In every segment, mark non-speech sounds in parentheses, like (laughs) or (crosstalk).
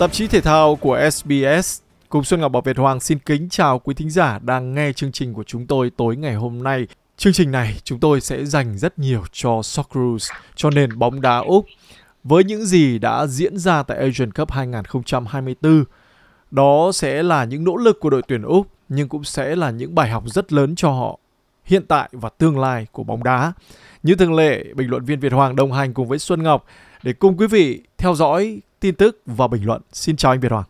Tạp chí thể thao của SBS cùng Xuân Ngọc Bảo Việt Hoàng xin kính chào quý thính giả đang nghe chương trình của chúng tôi tối ngày hôm nay. Chương trình này chúng tôi sẽ dành rất nhiều cho Socceroos, cho nền bóng đá Úc. Với những gì đã diễn ra tại Asian Cup 2024, đó sẽ là những nỗ lực của đội tuyển Úc nhưng cũng sẽ là những bài học rất lớn cho họ hiện tại và tương lai của bóng đá. Như thường lệ, bình luận viên Việt Hoàng đồng hành cùng với Xuân Ngọc để cùng quý vị theo dõi tin tức và bình luận. Xin chào anh Việt Hoàng.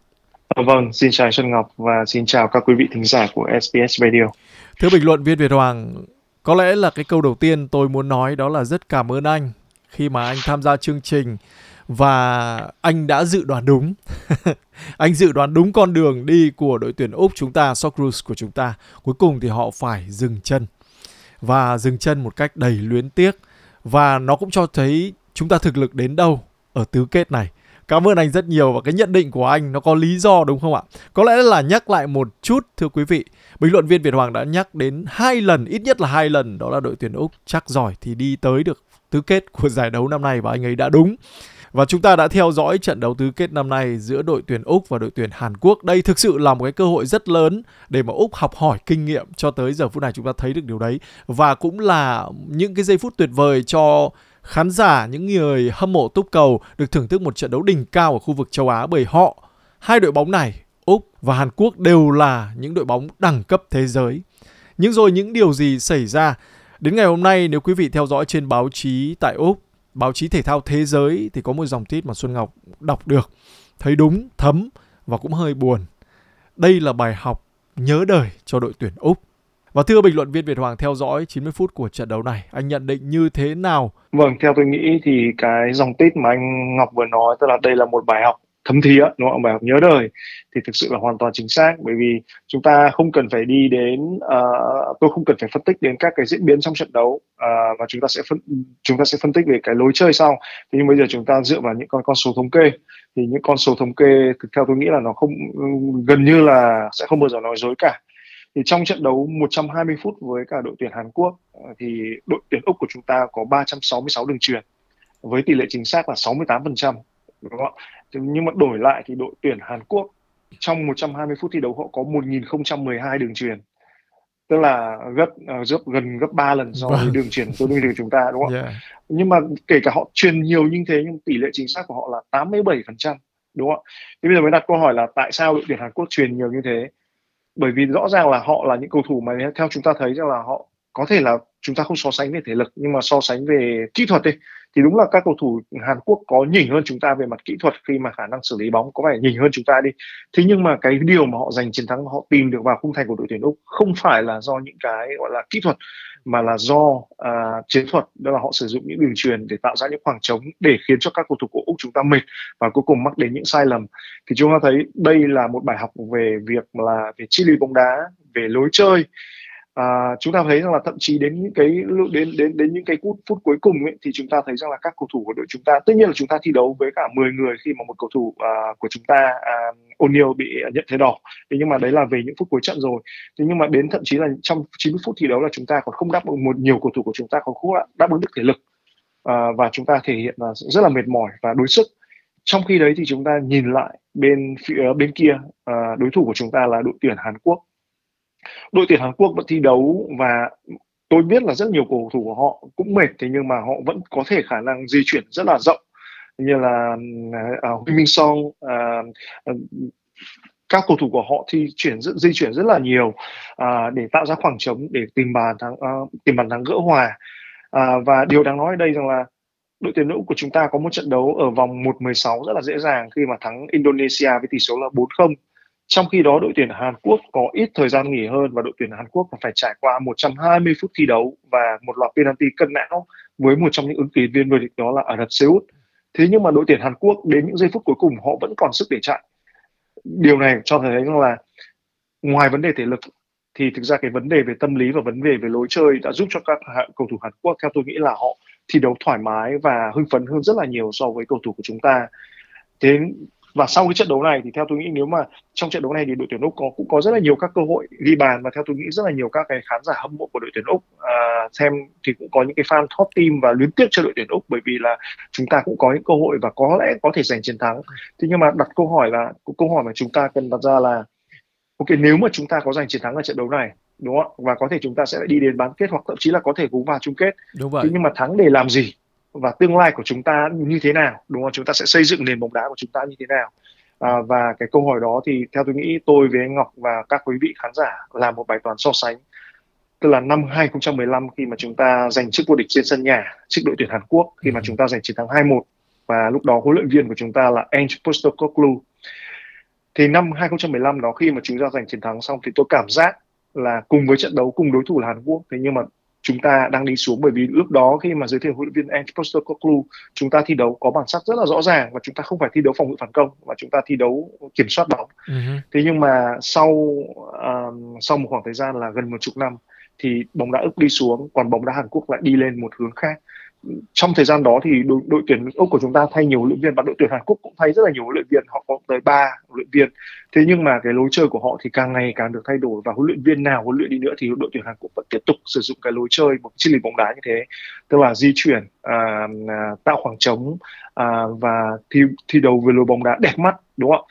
À, vâng, xin chào Xuân Ngọc và xin chào các quý vị thính giả của SBS Radio. Thưa bình luận viên Việt Hoàng, có lẽ là cái câu đầu tiên tôi muốn nói đó là rất cảm ơn anh khi mà anh tham gia chương trình và anh đã dự đoán đúng. (laughs) anh dự đoán đúng con đường đi của đội tuyển Úc chúng ta, Socceroos của chúng ta. Cuối cùng thì họ phải dừng chân và dừng chân một cách đầy luyến tiếc và nó cũng cho thấy chúng ta thực lực đến đâu ở tứ kết này. Cảm ơn anh rất nhiều và cái nhận định của anh nó có lý do đúng không ạ? Có lẽ là nhắc lại một chút thưa quý vị. Bình luận viên Việt Hoàng đã nhắc đến hai lần, ít nhất là hai lần đó là đội tuyển Úc chắc giỏi thì đi tới được tứ kết của giải đấu năm nay và anh ấy đã đúng. Và chúng ta đã theo dõi trận đấu tứ kết năm nay giữa đội tuyển Úc và đội tuyển Hàn Quốc. Đây thực sự là một cái cơ hội rất lớn để mà Úc học hỏi kinh nghiệm cho tới giờ phút này chúng ta thấy được điều đấy. Và cũng là những cái giây phút tuyệt vời cho khán giả, những người hâm mộ túc cầu được thưởng thức một trận đấu đỉnh cao ở khu vực châu Á bởi họ, hai đội bóng này, Úc và Hàn Quốc đều là những đội bóng đẳng cấp thế giới. Nhưng rồi những điều gì xảy ra đến ngày hôm nay nếu quý vị theo dõi trên báo chí tại Úc, báo chí thể thao thế giới thì có một dòng tweet mà Xuân Ngọc đọc được, thấy đúng, thấm và cũng hơi buồn. Đây là bài học nhớ đời cho đội tuyển Úc. Và thưa bình luận viên Việt Hoàng theo dõi 90 phút của trận đấu này, anh nhận định như thế nào? Vâng, theo tôi nghĩ thì cái dòng tít mà anh Ngọc vừa nói tức là đây là một bài học thấm thía, đúng không? Bài học nhớ đời thì thực sự là hoàn toàn chính xác bởi vì chúng ta không cần phải đi đến uh, tôi không cần phải phân tích đến các cái diễn biến trong trận đấu ờ, uh, và chúng ta sẽ phân chúng ta sẽ phân tích về cái lối chơi sau. Thế nhưng bây giờ chúng ta dựa vào những con con số thống kê thì những con số thống kê theo tôi nghĩ là nó không gần như là sẽ không bao giờ nói dối cả thì trong trận đấu 120 phút với cả đội tuyển Hàn Quốc ờ, thì đội tuyển Úc của chúng ta có 366 đường truyền với tỷ lệ chính xác là 68% đúng không Nhưng mà đổi lại thì đội tuyển Hàn Quốc trong 120 phút thi đấu họ có 1012 đường truyền tức là gấp uh, gần gấp 3 lần so với vâng. đường truyền của đội tuyển chúng ta đúng không? Yeah. Nhưng mà kể cả họ truyền nhiều như thế nhưng tỷ lệ chính xác của họ là 87% đúng không? Thế bây giờ mới đặt câu hỏi là tại sao đội tuyển Hàn Quốc truyền nhiều như thế? bởi vì rõ ràng là họ là những cầu thủ mà theo chúng ta thấy rằng là họ có thể là chúng ta không so sánh về thể lực nhưng mà so sánh về kỹ thuật đi thì đúng là các cầu thủ Hàn Quốc có nhỉnh hơn chúng ta về mặt kỹ thuật khi mà khả năng xử lý bóng có vẻ nhỉnh hơn chúng ta đi. Thế nhưng mà cái điều mà họ giành chiến thắng họ tìm được vào khung thành của đội tuyển Úc không phải là do những cái gọi là kỹ thuật mà là do uh, chiến thuật. Đó là họ sử dụng những đường truyền để tạo ra những khoảng trống để khiến cho các cầu thủ của úc chúng ta mệt và cuối cùng mắc đến những sai lầm. Thì chúng ta thấy đây là một bài học về việc là về chi lý bóng đá về lối chơi à, chúng ta thấy rằng là thậm chí đến những cái đến đến đến những cái phút phút cuối cùng ấy, thì chúng ta thấy rằng là các cầu thủ của đội chúng ta tất nhiên là chúng ta thi đấu với cả 10 người khi mà một cầu thủ à, của chúng ta à, O'Neal bị nhận thẻ đỏ. Thế nhưng mà đấy là về những phút cuối trận rồi. Thế nhưng mà đến thậm chí là trong 90 phút thi đấu là chúng ta còn không đáp ứng một nhiều cầu thủ của chúng ta còn không đáp ứng được thể lực. À, và chúng ta thể hiện là rất là mệt mỏi và đối sức. Trong khi đấy thì chúng ta nhìn lại bên phía bên kia à, đối thủ của chúng ta là đội tuyển Hàn Quốc đội tuyển Hàn Quốc vẫn thi đấu và tôi biết là rất nhiều cầu thủ của họ cũng mệt thế nhưng mà họ vẫn có thể khả năng di chuyển rất là rộng. Như là uh, Minh Song uh, uh, các cầu thủ của họ thi chuyển di chuyển rất là nhiều uh, để tạo ra khoảng trống để tìm bàn thắng uh, tìm bàn thắng gỡ hòa. Uh, và điều đáng nói ở đây rằng là đội tuyển nữ của chúng ta có một trận đấu ở vòng 1-16 rất là dễ dàng khi mà thắng Indonesia với tỷ số là 4-0 trong khi đó, đội tuyển Hàn Quốc có ít thời gian nghỉ hơn và đội tuyển Hàn Quốc phải trải qua 120 phút thi đấu và một loạt penalty cân não với một trong những ứng cử viên vô địch đó là Ả Rập Xê Út. Thế nhưng mà đội tuyển Hàn Quốc đến những giây phút cuối cùng họ vẫn còn sức để chạy. Điều này cho thấy rằng là ngoài vấn đề thể lực thì thực ra cái vấn đề về tâm lý và vấn đề về lối chơi đã giúp cho các cầu thủ Hàn Quốc, theo tôi nghĩ là họ thi đấu thoải mái và hưng phấn hơn rất là nhiều so với cầu thủ của chúng ta. Thế và sau cái trận đấu này thì theo tôi nghĩ nếu mà trong trận đấu này thì đội tuyển úc có cũng có rất là nhiều các cơ hội ghi bàn và theo tôi nghĩ rất là nhiều các cái khán giả hâm mộ của đội tuyển úc à, xem thì cũng có những cái fan top team và luyến tiếc cho đội tuyển úc bởi vì là chúng ta cũng có những cơ hội và có lẽ có thể giành chiến thắng. Thế nhưng mà đặt câu hỏi là câu hỏi mà chúng ta cần đặt ra là ok nếu mà chúng ta có giành chiến thắng ở trận đấu này đúng không và có thể chúng ta sẽ đi đến bán kết hoặc thậm chí là có thể cũng vào chung kết. Đúng vậy. Thế nhưng mà thắng để làm gì và tương lai của chúng ta như thế nào đúng không? Chúng ta sẽ xây dựng nền bóng đá của chúng ta như thế nào. À, và cái câu hỏi đó thì theo tôi nghĩ tôi với anh Ngọc và các quý vị khán giả là một bài toán so sánh. Tức là năm 2015 khi mà chúng ta giành chức vô địch trên sân nhà trước đội tuyển Hàn Quốc khi mà ừ. chúng ta giành chiến thắng 2-1 và lúc đó huấn luyện viên của chúng ta là Ange Postecoglou thì năm 2015 đó khi mà chúng ta giành chiến thắng xong thì tôi cảm giác là cùng với trận đấu cùng đối thủ là Hàn Quốc. Thế nhưng mà chúng ta đang đi xuống. Bởi vì lúc đó khi mà giới thiệu huấn luyện viên Ange Postecoglou chúng ta thi đấu có bản sắc rất là rõ ràng và chúng ta không phải thi đấu phòng ngự phản công mà chúng ta thi đấu kiểm soát bóng. Uh-huh. thế nhưng mà sau uh, sau một khoảng thời gian là gần một chục năm thì bóng đá Úc đi xuống còn bóng đá Hàn Quốc lại đi lên một hướng khác trong thời gian đó thì đội, đội tuyển Úc của chúng ta thay nhiều huấn luyện viên và đội tuyển Hàn Quốc cũng thay rất là nhiều huấn luyện viên. Họ có tới ba huấn luyện viên. Thế nhưng mà cái lối chơi của họ thì càng ngày càng được thay đổi và huấn luyện viên nào huấn luyện đi nữa thì đội tuyển Hàn Quốc vẫn tiếp tục sử dụng cái lối chơi một triết lý bóng đá như thế. Tức là di chuyển à, à, tạo khoảng trống à, và thi thi đấu với lối bóng đá đẹp mắt đúng không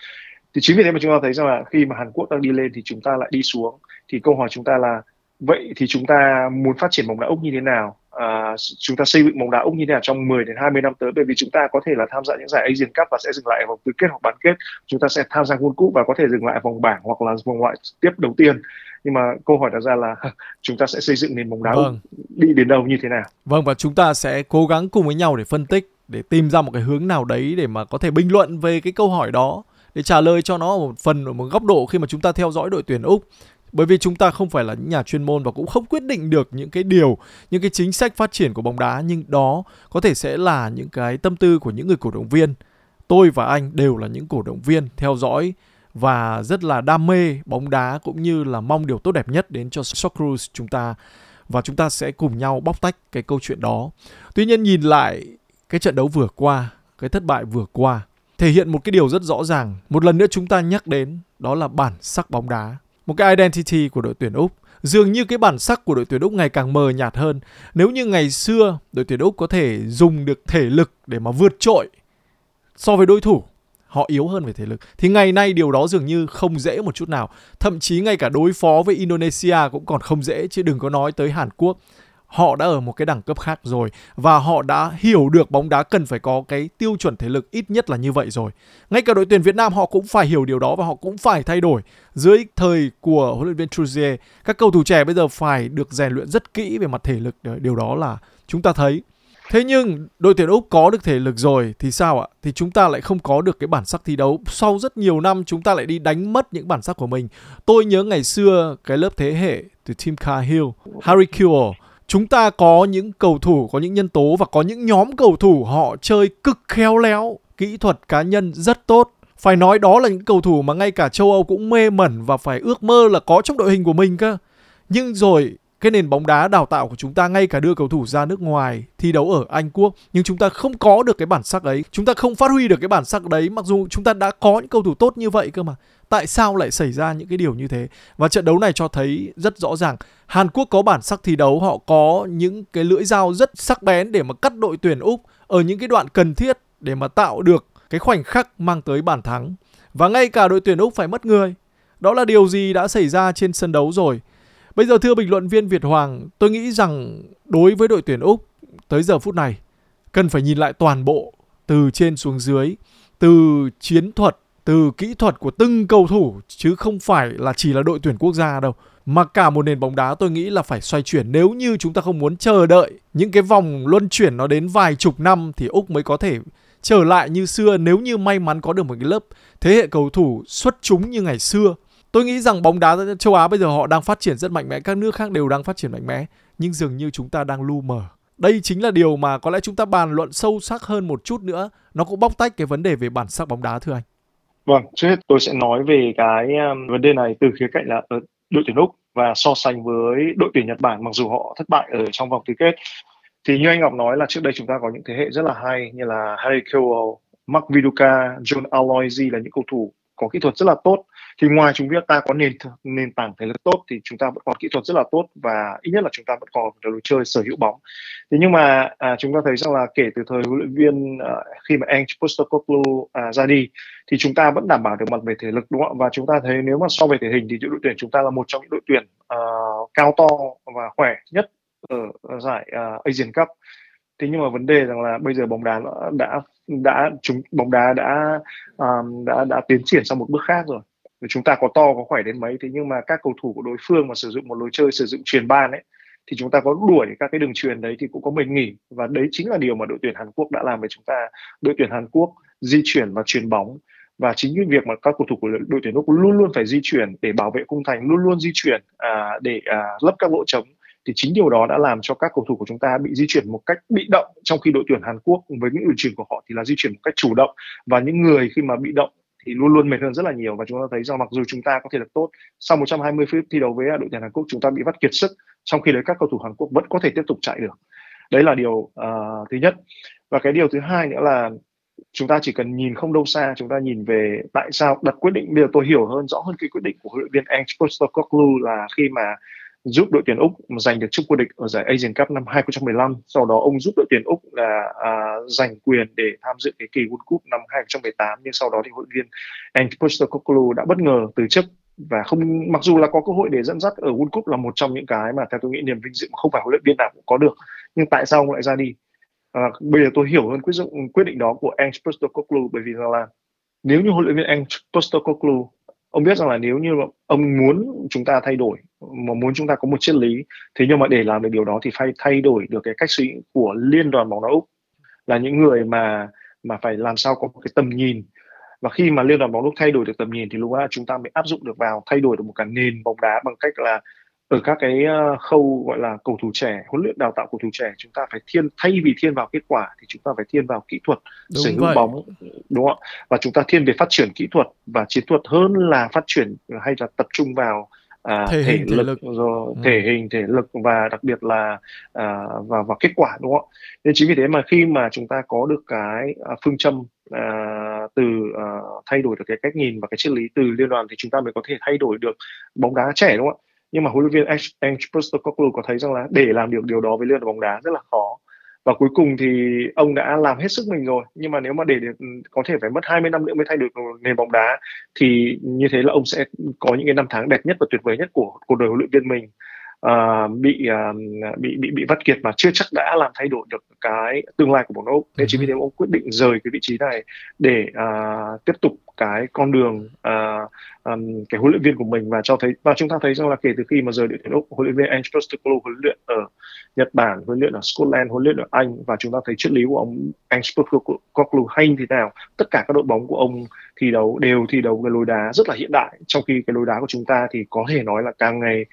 thì chính vì thế mà chúng ta thấy rằng là khi mà Hàn Quốc đang đi lên thì chúng ta lại đi xuống. Thì câu hỏi chúng ta là vậy thì chúng ta muốn phát triển bóng đá Úc như thế nào? À, chúng ta xây dựng bóng đá Úc như thế nào trong 10 đến 20 năm tới? Bởi vì chúng ta có thể là tham gia những giải Asian Cup và sẽ dừng lại vòng tứ kết hoặc bán kết. Chúng ta sẽ tham gia World Cup và có thể dừng lại vòng bảng hoặc là vòng loại tiếp đầu tiên. Nhưng mà câu hỏi đặt ra là (laughs) chúng ta sẽ xây dựng nền bóng đá vâng. đi đến đâu như thế nào? Vâng và chúng ta sẽ cố gắng cùng với nhau để phân tích để tìm ra một cái hướng nào đấy để mà có thể bình luận về cái câu hỏi đó để trả lời cho nó một phần ở một góc độ khi mà chúng ta theo dõi đội tuyển Úc bởi vì chúng ta không phải là những nhà chuyên môn và cũng không quyết định được những cái điều những cái chính sách phát triển của bóng đá nhưng đó có thể sẽ là những cái tâm tư của những người cổ động viên tôi và anh đều là những cổ động viên theo dõi và rất là đam mê bóng đá cũng như là mong điều tốt đẹp nhất đến cho Socceroos chúng ta và chúng ta sẽ cùng nhau bóc tách cái câu chuyện đó. Tuy nhiên nhìn lại cái trận đấu vừa qua, cái thất bại vừa qua thể hiện một cái điều rất rõ ràng. Một lần nữa chúng ta nhắc đến đó là bản sắc bóng đá một cái identity của đội tuyển Úc. Dường như cái bản sắc của đội tuyển Úc ngày càng mờ nhạt hơn. Nếu như ngày xưa đội tuyển Úc có thể dùng được thể lực để mà vượt trội so với đối thủ, họ yếu hơn về thể lực thì ngày nay điều đó dường như không dễ một chút nào. Thậm chí ngay cả đối phó với Indonesia cũng còn không dễ chứ đừng có nói tới Hàn Quốc họ đã ở một cái đẳng cấp khác rồi và họ đã hiểu được bóng đá cần phải có cái tiêu chuẩn thể lực ít nhất là như vậy rồi. Ngay cả đội tuyển Việt Nam họ cũng phải hiểu điều đó và họ cũng phải thay đổi. Dưới thời của huấn luyện viên Truzier, các cầu thủ trẻ bây giờ phải được rèn luyện rất kỹ về mặt thể lực. Điều đó là chúng ta thấy. Thế nhưng đội tuyển Úc có được thể lực rồi thì sao ạ? Thì chúng ta lại không có được cái bản sắc thi đấu. Sau rất nhiều năm chúng ta lại đi đánh mất những bản sắc của mình. Tôi nhớ ngày xưa cái lớp thế hệ từ Tim Cahill, Harry Kewell chúng ta có những cầu thủ, có những nhân tố và có những nhóm cầu thủ họ chơi cực khéo léo, kỹ thuật cá nhân rất tốt. Phải nói đó là những cầu thủ mà ngay cả châu Âu cũng mê mẩn và phải ước mơ là có trong đội hình của mình cơ. Nhưng rồi, cái nền bóng đá đào tạo của chúng ta ngay cả đưa cầu thủ ra nước ngoài thi đấu ở Anh Quốc, nhưng chúng ta không có được cái bản sắc ấy. Chúng ta không phát huy được cái bản sắc đấy, mặc dù chúng ta đã có những cầu thủ tốt như vậy cơ mà tại sao lại xảy ra những cái điều như thế? Và trận đấu này cho thấy rất rõ ràng, Hàn Quốc có bản sắc thi đấu, họ có những cái lưỡi dao rất sắc bén để mà cắt đội tuyển Úc ở những cái đoạn cần thiết để mà tạo được cái khoảnh khắc mang tới bàn thắng. Và ngay cả đội tuyển Úc phải mất người. Đó là điều gì đã xảy ra trên sân đấu rồi? Bây giờ thưa bình luận viên Việt Hoàng, tôi nghĩ rằng đối với đội tuyển Úc tới giờ phút này, cần phải nhìn lại toàn bộ từ trên xuống dưới, từ chiến thuật từ kỹ thuật của từng cầu thủ chứ không phải là chỉ là đội tuyển quốc gia đâu mà cả một nền bóng đá tôi nghĩ là phải xoay chuyển nếu như chúng ta không muốn chờ đợi những cái vòng luân chuyển nó đến vài chục năm thì Úc mới có thể trở lại như xưa nếu như may mắn có được một cái lớp thế hệ cầu thủ xuất chúng như ngày xưa. Tôi nghĩ rằng bóng đá châu Á bây giờ họ đang phát triển rất mạnh mẽ, các nước khác đều đang phát triển mạnh mẽ, nhưng dường như chúng ta đang lu mờ. Đây chính là điều mà có lẽ chúng ta bàn luận sâu sắc hơn một chút nữa, nó cũng bóc tách cái vấn đề về bản sắc bóng đá thưa anh. Vâng, trước hết tôi sẽ nói về cái um, vấn đề này từ khía cạnh là uh, đội tuyển Úc và so sánh với đội tuyển Nhật Bản mặc dù họ thất bại ở trong vòng tứ kết. Thì như anh Ngọc nói là trước đây chúng ta có những thế hệ rất là hay như là Harry Kewell, Mark Viduka, John Aloisi là những cầu thủ có kỹ thuật rất là tốt thì ngoài chúng ta có nền nền tảng thể lực tốt thì chúng ta vẫn còn kỹ thuật rất là tốt và ít nhất là chúng ta vẫn còn đồ chơi sở hữu bóng. Thế nhưng mà à, chúng ta thấy rằng là kể từ thời huấn luyện viên à, khi mà Ange Postecoglou à, ra đi thì chúng ta vẫn đảm bảo được mặt về thể lực đúng không và chúng ta thấy nếu mà so về thể hình thì đội tuyển chúng ta là một trong những đội tuyển à, cao to và khỏe nhất ở, giải à, Asian Cup. Thế nhưng mà vấn đề rằng là bây giờ bóng đá đã đã chúng bóng đá đã um, đã đã tiến triển sang một bước khác rồi chúng ta có to có khỏe đến mấy thế nhưng mà các cầu thủ của đối phương mà sử dụng một lối chơi sử dụng truyền ban ấy thì chúng ta có đuổi các cái đường truyền đấy thì cũng có mình nghỉ. Và đấy chính là điều mà đội tuyển Hàn Quốc đã làm với chúng ta. Đội tuyển Hàn Quốc di chuyển và truyền bóng. Và chính cái việc mà các cầu thủ của đội tuyển Úc luôn luôn phải di chuyển để bảo vệ khung thành luôn luôn di chuyển à, để à, lấp các lỗ trống thì chính điều đó đã làm cho các cầu thủ của chúng ta bị di chuyển một cách bị động. Trong khi đội tuyển Hàn Quốc với những đường truyền của họ thì là di chuyển một cách chủ động. Và những người khi mà bị động thì luôn luôn mệt hơn rất là nhiều. Và chúng ta thấy rằng mặc dù chúng ta có thể lực tốt sau 120 phút thi đấu với đội tuyển Hàn Quốc chúng ta bị vắt kiệt sức trong khi đấy các cầu thủ Hàn Quốc vẫn có thể tiếp tục chạy được. Đấy là điều uh, thứ nhất. Và cái điều thứ hai nữa là chúng ta chỉ cần nhìn không đâu xa chúng ta nhìn về tại sao đặt quyết định. Bây giờ tôi hiểu hơn rõ hơn cái quyết định của huấn luyện viên Ange Postecoglou là khi mà giúp đội tuyển Úc giành được chức vô địch ở giải Asian Cup năm 2015. Sau đó ông giúp đội tuyển Úc là à, giành quyền để tham dự cái kỳ World Cup năm 2018 nhưng sau đó thì huấn luyện viên Ange Postecoglou đã bất ngờ từ chức và không mặc dù là có cơ hội để dẫn dắt ở World Cup là một trong những cái mà theo tôi nghĩ niềm vinh dự mà không phải huấn luyện viên nào cũng có được. Nhưng tại sao ông lại ra đi? À, bây giờ tôi hiểu hơn quyết định quyết định đó của Ange Postecoglou bởi vì là nếu như huấn luyện viên Ange Postecoglou ông biết rằng là nếu như ông muốn chúng ta thay đổi, mà muốn chúng ta có một triết lý, thế nhưng mà để làm được điều đó thì phải thay đổi được cái cách suy nghĩ của liên đoàn bóng đá úc. Là những người mà mà phải làm sao có một cái tầm nhìn. Và khi mà liên đoàn bóng đá úc thay đổi được tầm nhìn thì lúc đó chúng ta mới áp dụng được vào, thay đổi được một cả nền bóng đá bằng cách là ở các cái ờ, khâu gọi là cầu thủ trẻ huấn luyện đào tạo cầu thủ trẻ chúng ta phải thiên thay vì thiên vào kết quả thì chúng ta phải thiên vào kỹ thuật đúng sở hữu bóng đúng không và chúng ta thiên về phát triển kỹ thuật và chiến thuật hơn là phát triển hay là tập trung vào à, thể, thể, hình, lực, thể lực rồi ừ. thể hình thể lực và đặc biệt là à, và và kết quả đúng không nên chính vì thế mà khi mà chúng ta có được cái à, phương châm à, từ à, thay đổi được cái cách nhìn và cái triết lý từ liên đoàn thì chúng ta mới có thể thay đổi được bóng đá trẻ đúng không ạ nhưng mà huấn luyện viên Ange Postecoglou có thấy rằng là để làm được điều đó với liên đoàn bóng đá rất là khó. Và cuối cùng thì ông đã làm hết sức mình rồi. Nhưng mà nếu mà để được ừ, có thể phải mất 20 năm nữa mới thay được nền bóng đá, thì như thế là ông sẽ có những cái năm tháng đẹp nhất và tuyệt vời nhất của cuộc đời huấn luyện viên mình uh, bị uh, bị bị bị vắt kiệt mà chưa chắc đã làm thay đổi được cái tương lai của bóng đá Úc. Nên chính vì thế ông quyết định rời cái vị trí này để uh, tiếp tục cái con đường uh, um, cái huấn luyện viên của mình và cho thấy và chúng ta thấy rằng là kể từ khi mà rời đội tuyển Úc, huấn luyện viên Ange Postecoglou huấn luyện ở Nhật Bản, huấn luyện ở Scotland, huấn luyện ở Anh và chúng ta thấy triết lý của ông Ange Postecoglou hay như thế nào. Tất cả các đội bóng của ông thi đấu đều thi đấu cái lối đá rất là hiện đại, trong khi cái lối đá của chúng ta thì có thể nói là càng ngày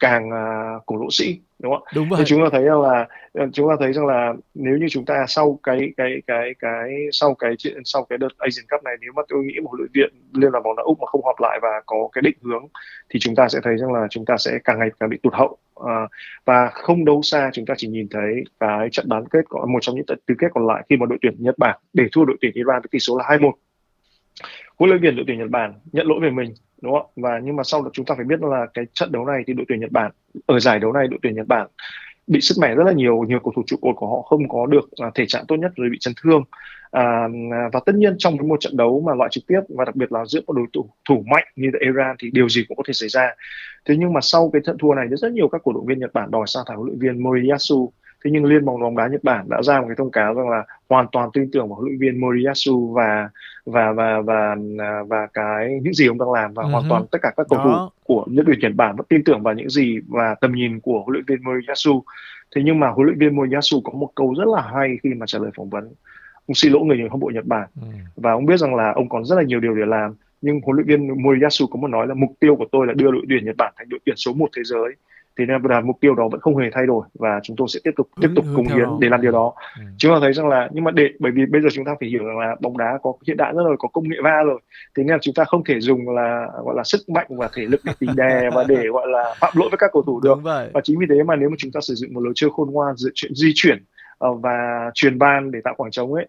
càng uh, cổ lỗ sĩ đúng không đúng vậy. thì chúng ta thấy rằng là chúng ta thấy rằng là nếu như chúng ta sau cái cái cái cái sau cái chuyện sau cái đợt Asian Cup này nếu mà tôi nghĩ một huấn luyện viện liên đoàn bóng đá úc mà không họp lại và có cái định hướng thì chúng ta sẽ thấy rằng là chúng ta sẽ càng ngày càng bị tụt hậu. À, và không đâu xa chúng ta chỉ nhìn thấy cái trận bán kết có một trong những trận tứ kết còn lại khi mà đội tuyển Nhật Bản để thua đội tuyển Iran với tỷ số là 2-1 huấn luyện viên đội tuyển Nhật Bản nhận lỗi về mình đúng không và nhưng mà sau đó chúng ta phải biết là cái trận đấu này thì đội tuyển Nhật Bản ở giải đấu này đội tuyển Nhật Bản bị sức mẻ rất là nhiều nhiều cầu thủ trụ cột của họ không có được à, thể trạng tốt nhất rồi bị chấn thương. À, à và tất nhiên trong một trận đấu mà loại trực tiếp và đặc biệt là giữa một đối thủ thủ mạnh như là Iran thì điều gì cũng có thể xảy ra. Thế nhưng mà sau cái trận thua này rất nhiều các cổ động viên Nhật Bản đòi sa thải huấn luyện viên Moriyasu thế nhưng liên bóng bóng đá Nhật Bản đã ra một cái thông cáo rằng là hoàn toàn tin tưởng vào huấn luyện viên Moriyasu và và và và và cái những gì ông đang làm và uh-huh. hoàn toàn tất cả các cầu thủ của nước tuyển Nhật Bản vẫn tin tưởng vào những gì và tầm nhìn của huấn luyện viên Moriyasu. Thế nhưng mà huấn luyện viên Moriyasu có một câu rất là hay khi mà trả lời phỏng vấn. Ông xin lỗi người hâm mộ Nhật Bản. Uh và ông biết rằng là ông còn rất là nhiều điều để làm nhưng huấn luyện viên Moriyasu có một nói là mục tiêu của tôi là đưa đội tuyển Nhật Bản thành đội tuyển số 1 thế giới thì nên là mục tiêu đó vẫn không hề thay đổi và chúng tôi sẽ tiếp tục tiếp tục cống hiến để làm điều đó. Ừ. chúng ta thấy rằng là nhưng mà để bởi vì bây giờ chúng ta phải hiểu rằng là bóng đá có hiện đại rất rồi có công nghệ va rồi. Thế nên là chúng ta không thể dùng là gọi là sức mạnh và thể lực để tì đè và để (laughs) gọi là phạm lỗi với các cầu thủ được. Và chính vì thế mà nếu mà chúng ta sử dụng một lối chơi khôn ngoan dựa chuyện di chuyển uh, và truyền ban để tạo khoảng trống ấy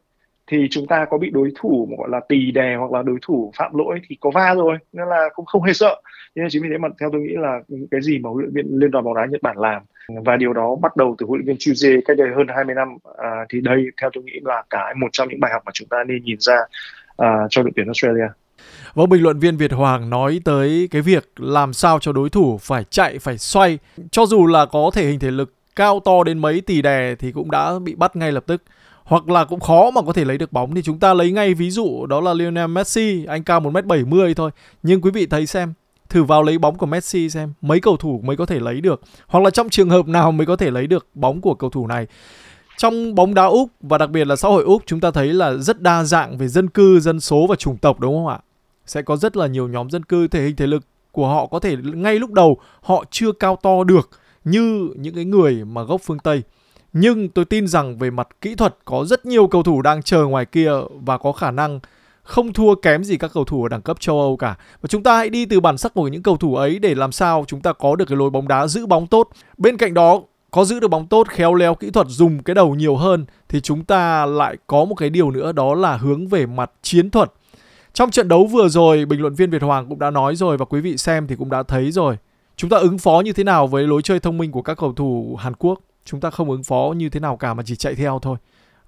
thì chúng ta có bị đối thủ gọi là tì đè hoặc là đối thủ phạm lỗi thì có va rồi nên là cũng không hề sợ nên chính vì thế mà theo tôi nghĩ là cái gì mà huấn luyện viên liên đoàn bóng đá Nhật Bản làm và điều đó bắt đầu từ huấn luyện viên Chuze cách đây hơn 20 năm à, thì đây theo tôi nghĩ là cái một trong những bài học mà chúng ta nên nhìn ra à, cho đội tuyển Australia. Vâng, bình luận viên Việt Hoàng nói tới cái việc làm sao cho đối thủ phải chạy, phải xoay. Cho dù là có thể hình thể lực cao to đến mấy tỷ đè thì cũng đã bị bắt ngay lập tức. Hoặc là cũng khó mà có thể lấy được bóng thì chúng ta lấy ngay ví dụ đó là Lionel Messi, anh cao 1m70 thôi. Nhưng quý vị thấy xem, thử vào lấy bóng của Messi xem mấy cầu thủ mới có thể lấy được hoặc là trong trường hợp nào mới có thể lấy được bóng của cầu thủ này trong bóng đá Úc và đặc biệt là xã hội Úc chúng ta thấy là rất đa dạng về dân cư, dân số và chủng tộc đúng không ạ? Sẽ có rất là nhiều nhóm dân cư thể hình thể lực của họ có thể ngay lúc đầu họ chưa cao to được như những cái người mà gốc phương Tây. Nhưng tôi tin rằng về mặt kỹ thuật có rất nhiều cầu thủ đang chờ ngoài kia và có khả năng không thua kém gì các cầu thủ ở đẳng cấp châu Âu cả. Và chúng ta hãy đi từ bản sắc của những cầu thủ ấy để làm sao chúng ta có được cái lối bóng đá giữ bóng tốt. Bên cạnh đó có giữ được bóng tốt, khéo léo kỹ thuật dùng cái đầu nhiều hơn thì chúng ta lại có một cái điều nữa đó là hướng về mặt chiến thuật. Trong trận đấu vừa rồi, bình luận viên Việt Hoàng cũng đã nói rồi và quý vị xem thì cũng đã thấy rồi. Chúng ta ứng phó như thế nào với lối chơi thông minh của các cầu thủ Hàn Quốc? Chúng ta không ứng phó như thế nào cả mà chỉ chạy theo thôi.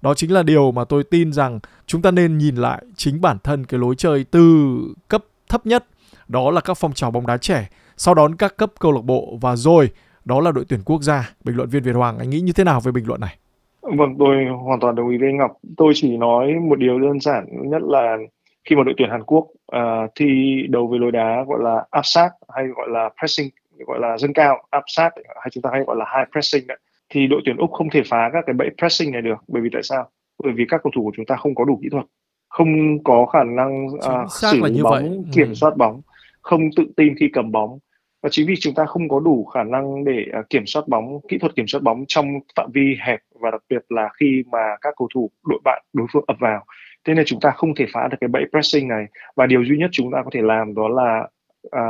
Đó chính là điều mà tôi tin rằng chúng ta nên nhìn lại chính bản thân cái lối chơi từ cấp thấp nhất, đó là các phong trào bóng đá trẻ, sau đó các cấp câu lạc bộ và rồi đó là đội tuyển quốc gia. Bình luận viên Việt Hoàng, anh nghĩ như thế nào về bình luận này? Vâng, tôi hoàn toàn đồng ý với anh Ngọc. Tôi chỉ nói một điều đơn giản nhất là khi mà đội tuyển Hàn Quốc uh, thi đấu với lối đá gọi là áp sát hay gọi là pressing gọi là dâng cao áp sát hay chúng ta hay gọi là high pressing đấy thì đội tuyển úc không thể phá các cái bẫy pressing này được. Bởi vì tại sao? Bởi vì các cầu thủ của chúng ta không có đủ kỹ thuật không có khả năng uh, xử lý bóng vậy. kiểm ừ. soát bóng không tự tin khi cầm bóng. Và chính vì chúng ta không có đủ khả năng để uh, kiểm soát bóng kỹ thuật kiểm soát bóng trong phạm vi hẹp và đặc biệt là khi mà các cầu thủ đội bạn đối phương ập vào. Thế nên chúng ta không thể phá được cái bẫy pressing này. Và điều duy nhất chúng ta có thể làm đó là À,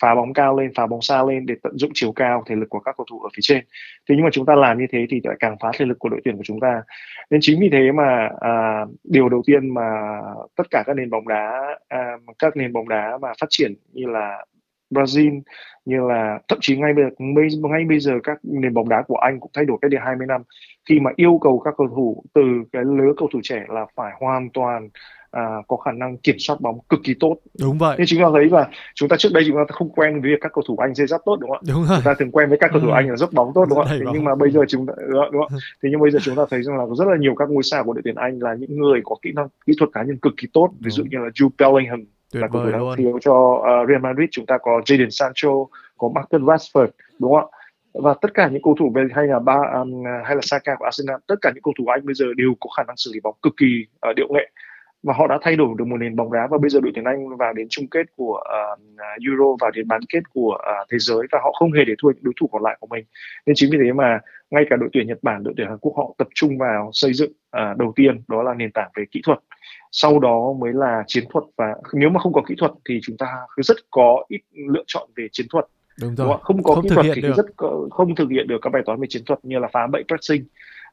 phá bóng cao lên phá bóng xa lên để tận dụng chiều cao thể lực của các cầu thủ ở phía trên. Thế nhưng mà chúng ta làm như thế thì lại càng phá thể lực của đội tuyển của chúng ta. Nên chính vì thế mà à, điều đầu tiên mà tất cả các nền bóng đá à, các nền bóng đá mà phát triển như là Brazil như là thậm chí ngay bây giờ ngay bây giờ các nền bóng đá của Anh cũng thay đổi cách đây 20 năm. Khi mà yêu cầu các cầu thủ từ cái lứa cầu thủ trẻ là phải hoàn toàn à, có khả năng kiểm soát bóng cực kỳ tốt. Đúng vậy. Nên chúng ta thấy là chúng ta trước đây chúng ta không quen với việc các cầu thủ anh dây dắt tốt đúng không ạ? Đúng rồi. chúng ta thường quen với các cầu thủ ừ. anh là dốc bóng tốt đúng không ạ? Thế nhưng mà bây giờ chúng ta đúng không? thế nhưng bây giờ chúng ta thấy rằng là có rất là nhiều các ngôi sao của đội tuyển anh là những người có kỹ năng kỹ thuật cá nhân cực kỳ tốt. Ví dụ như là Jude Bellingham Tuyệt là cầu thủ đang thiếu cho uh, Real Madrid. Chúng ta có Jadon Sancho có Marcus Rashford đúng không ạ? Và tất cả những cầu thủ về hay là ba um, hay là Saka của Arsenal tất cả những cầu thủ Anh bây giờ đều có khả năng xử lý bóng cực kỳ uh, điệu nghệ và họ đã thay đổi được một nền bóng đá và bây giờ đội tuyển Anh vào đến chung kết của uh, Euro vào đến bán kết của uh, thế giới và họ không hề để thua những đối thủ còn lại của mình nên chính vì thế mà ngay cả đội tuyển Nhật Bản đội tuyển Hàn Quốc họ tập trung vào xây dựng uh, đầu tiên đó là nền tảng về kỹ thuật sau đó mới là chiến thuật và nếu mà không có kỹ thuật thì chúng ta rất có ít lựa chọn về chiến thuật Đúng rồi. Đúng không? không có không kỹ thuật thì được. rất không thực hiện được các bài toán về chiến thuật như là phá bẫy pressing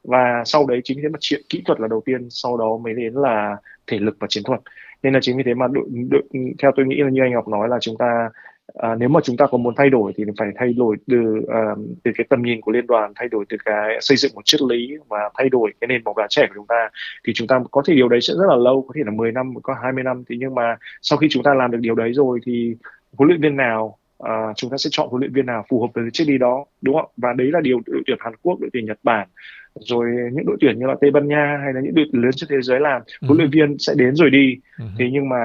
và sau đấy chính vì thế mà chuyện kỹ thuật là đầu tiên sau đó mới đến là thể lực và chiến thuật. Nên là chính vì thế mà đội, đội, theo tôi nghĩ là như anh Ngọc nói là chúng ta à, nếu mà chúng ta có muốn thay đổi thì phải thay đổi từ uh, từ cái tầm nhìn của liên đoàn thay đổi từ cái xây dựng một triết lý và thay đổi cái nền bóng đá trẻ của chúng ta. Thì chúng ta có thể điều đấy sẽ rất là lâu có thể là 10 năm có 20 năm. Thì nhưng mà sau khi chúng ta làm được điều đấy rồi thì huấn luyện viên nào uh, chúng ta sẽ chọn huấn luyện viên nào phù hợp với triết lý đó đúng không? Và đấy là điều đội tuyển Hàn Quốc đội tuyển Nhật Bản rồi những đội tuyển như là Tây Ban Nha hay là những đội lớn trên thế giới làm ừ. huấn luyện viên sẽ đến rồi đi ừ. thế nhưng mà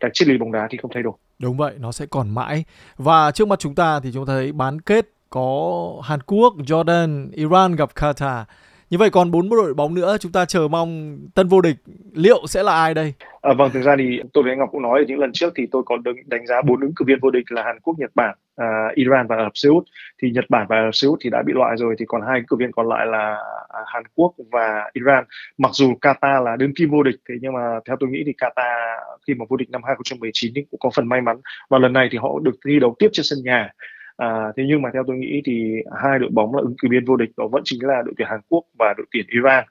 cái triết lý bóng đá thì không thay đổi đúng vậy nó sẽ còn mãi và trước mắt chúng ta thì chúng ta thấy bán kết có Hàn Quốc, Jordan, Iran gặp Qatar như vậy còn bốn đội bóng nữa chúng ta chờ mong tân vô địch liệu sẽ là ai đây? À, vâng thực ra thì tôi với anh Ngọc cũng nói ở những lần trước thì tôi còn đánh giá bốn ứng cử viên vô địch là Hàn Quốc, Nhật Bản, uh, Iran và Ả Rập Xê Út. Thì Nhật Bản và Ả Rập Xê Út thì đã bị loại rồi thì còn hai ứng cử viên còn lại là à, Hàn Quốc và Iran. Mặc dù Qatar là đương kim vô địch thế nhưng mà theo tôi nghĩ thì Qatar khi mà vô địch năm 2019 thì cũng có phần may mắn và lần này thì họ được thi đấu tiếp trên sân nhà À, thế nhưng mà theo tôi nghĩ thì hai đội bóng là ứng cử viên vô địch đó vẫn chính là đội tuyển Hàn Quốc và đội tuyển Iran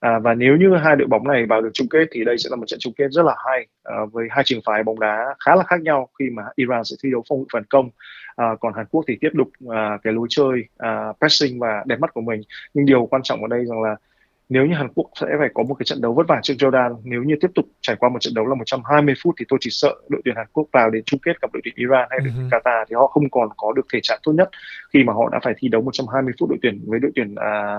À, và nếu như hai đội bóng này vào được chung kết thì đây sẽ là một trận chung kết rất là hay à, với hai trường phái bóng đá khá là khác nhau khi mà Iran sẽ thi đấu phong ngự phản công. À, còn Hàn Quốc thì tiếp tục à, cái lối chơi à, pressing và đẹp mắt của mình. Nhưng điều quan trọng ở đây rằng là nếu như Hàn Quốc sẽ phải có một cái trận đấu vất vả trước Jordan nếu như tiếp tục trải qua một trận đấu là 120 phút thì tôi chỉ sợ đội tuyển Hàn Quốc vào đến chung kết gặp đội tuyển Iran hay đội tuyển uh-huh. Qatar thì họ không còn có được thể trạng tốt nhất khi mà họ đã phải thi đấu 120 phút đội tuyển với đội tuyển à,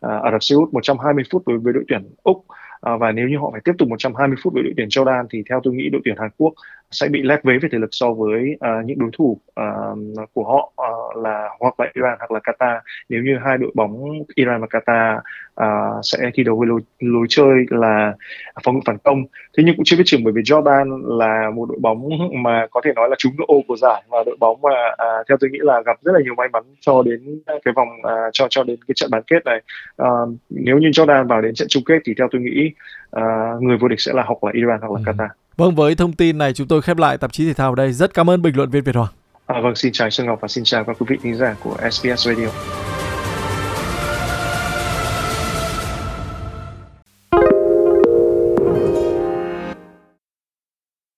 à, Ả Rập Xê Út 120 phút đối với đội tuyển Úc à, và nếu như họ phải tiếp tục 120 phút với đội tuyển Jordan thì theo tôi nghĩ đội tuyển Hàn Quốc sẽ bị lép vế về thể lực so với uh, những đối thủ uh, của họ uh, là hoặc là Iran hoặc là Qatar. Nếu như hai đội bóng Iran và Qatar uh, sẽ thi đấu với lối, lối chơi là phòng ngự phản công. Thế nhưng cũng chưa biết chừng bởi vì Jordan là một đội bóng mà có thể nói là trúng cái ô của giải và đội bóng mà uh, theo tôi nghĩ là gặp rất là nhiều may mắn cho đến cái vòng uh, cho cho đến cái trận bán kết này. Uh, nếu như Jordan vào đến trận chung kết thì theo tôi nghĩ uh, người vô địch sẽ là hoặc là Iran hoặc là ừ. Qatar Vâng, với thông tin này chúng tôi khép lại tạp chí thể thao ở đây. Rất cảm ơn bình luận viên Việt Hoàng. À, vâng, xin chào sơn Ngọc và xin chào các quý vị khán giả của SBS Radio.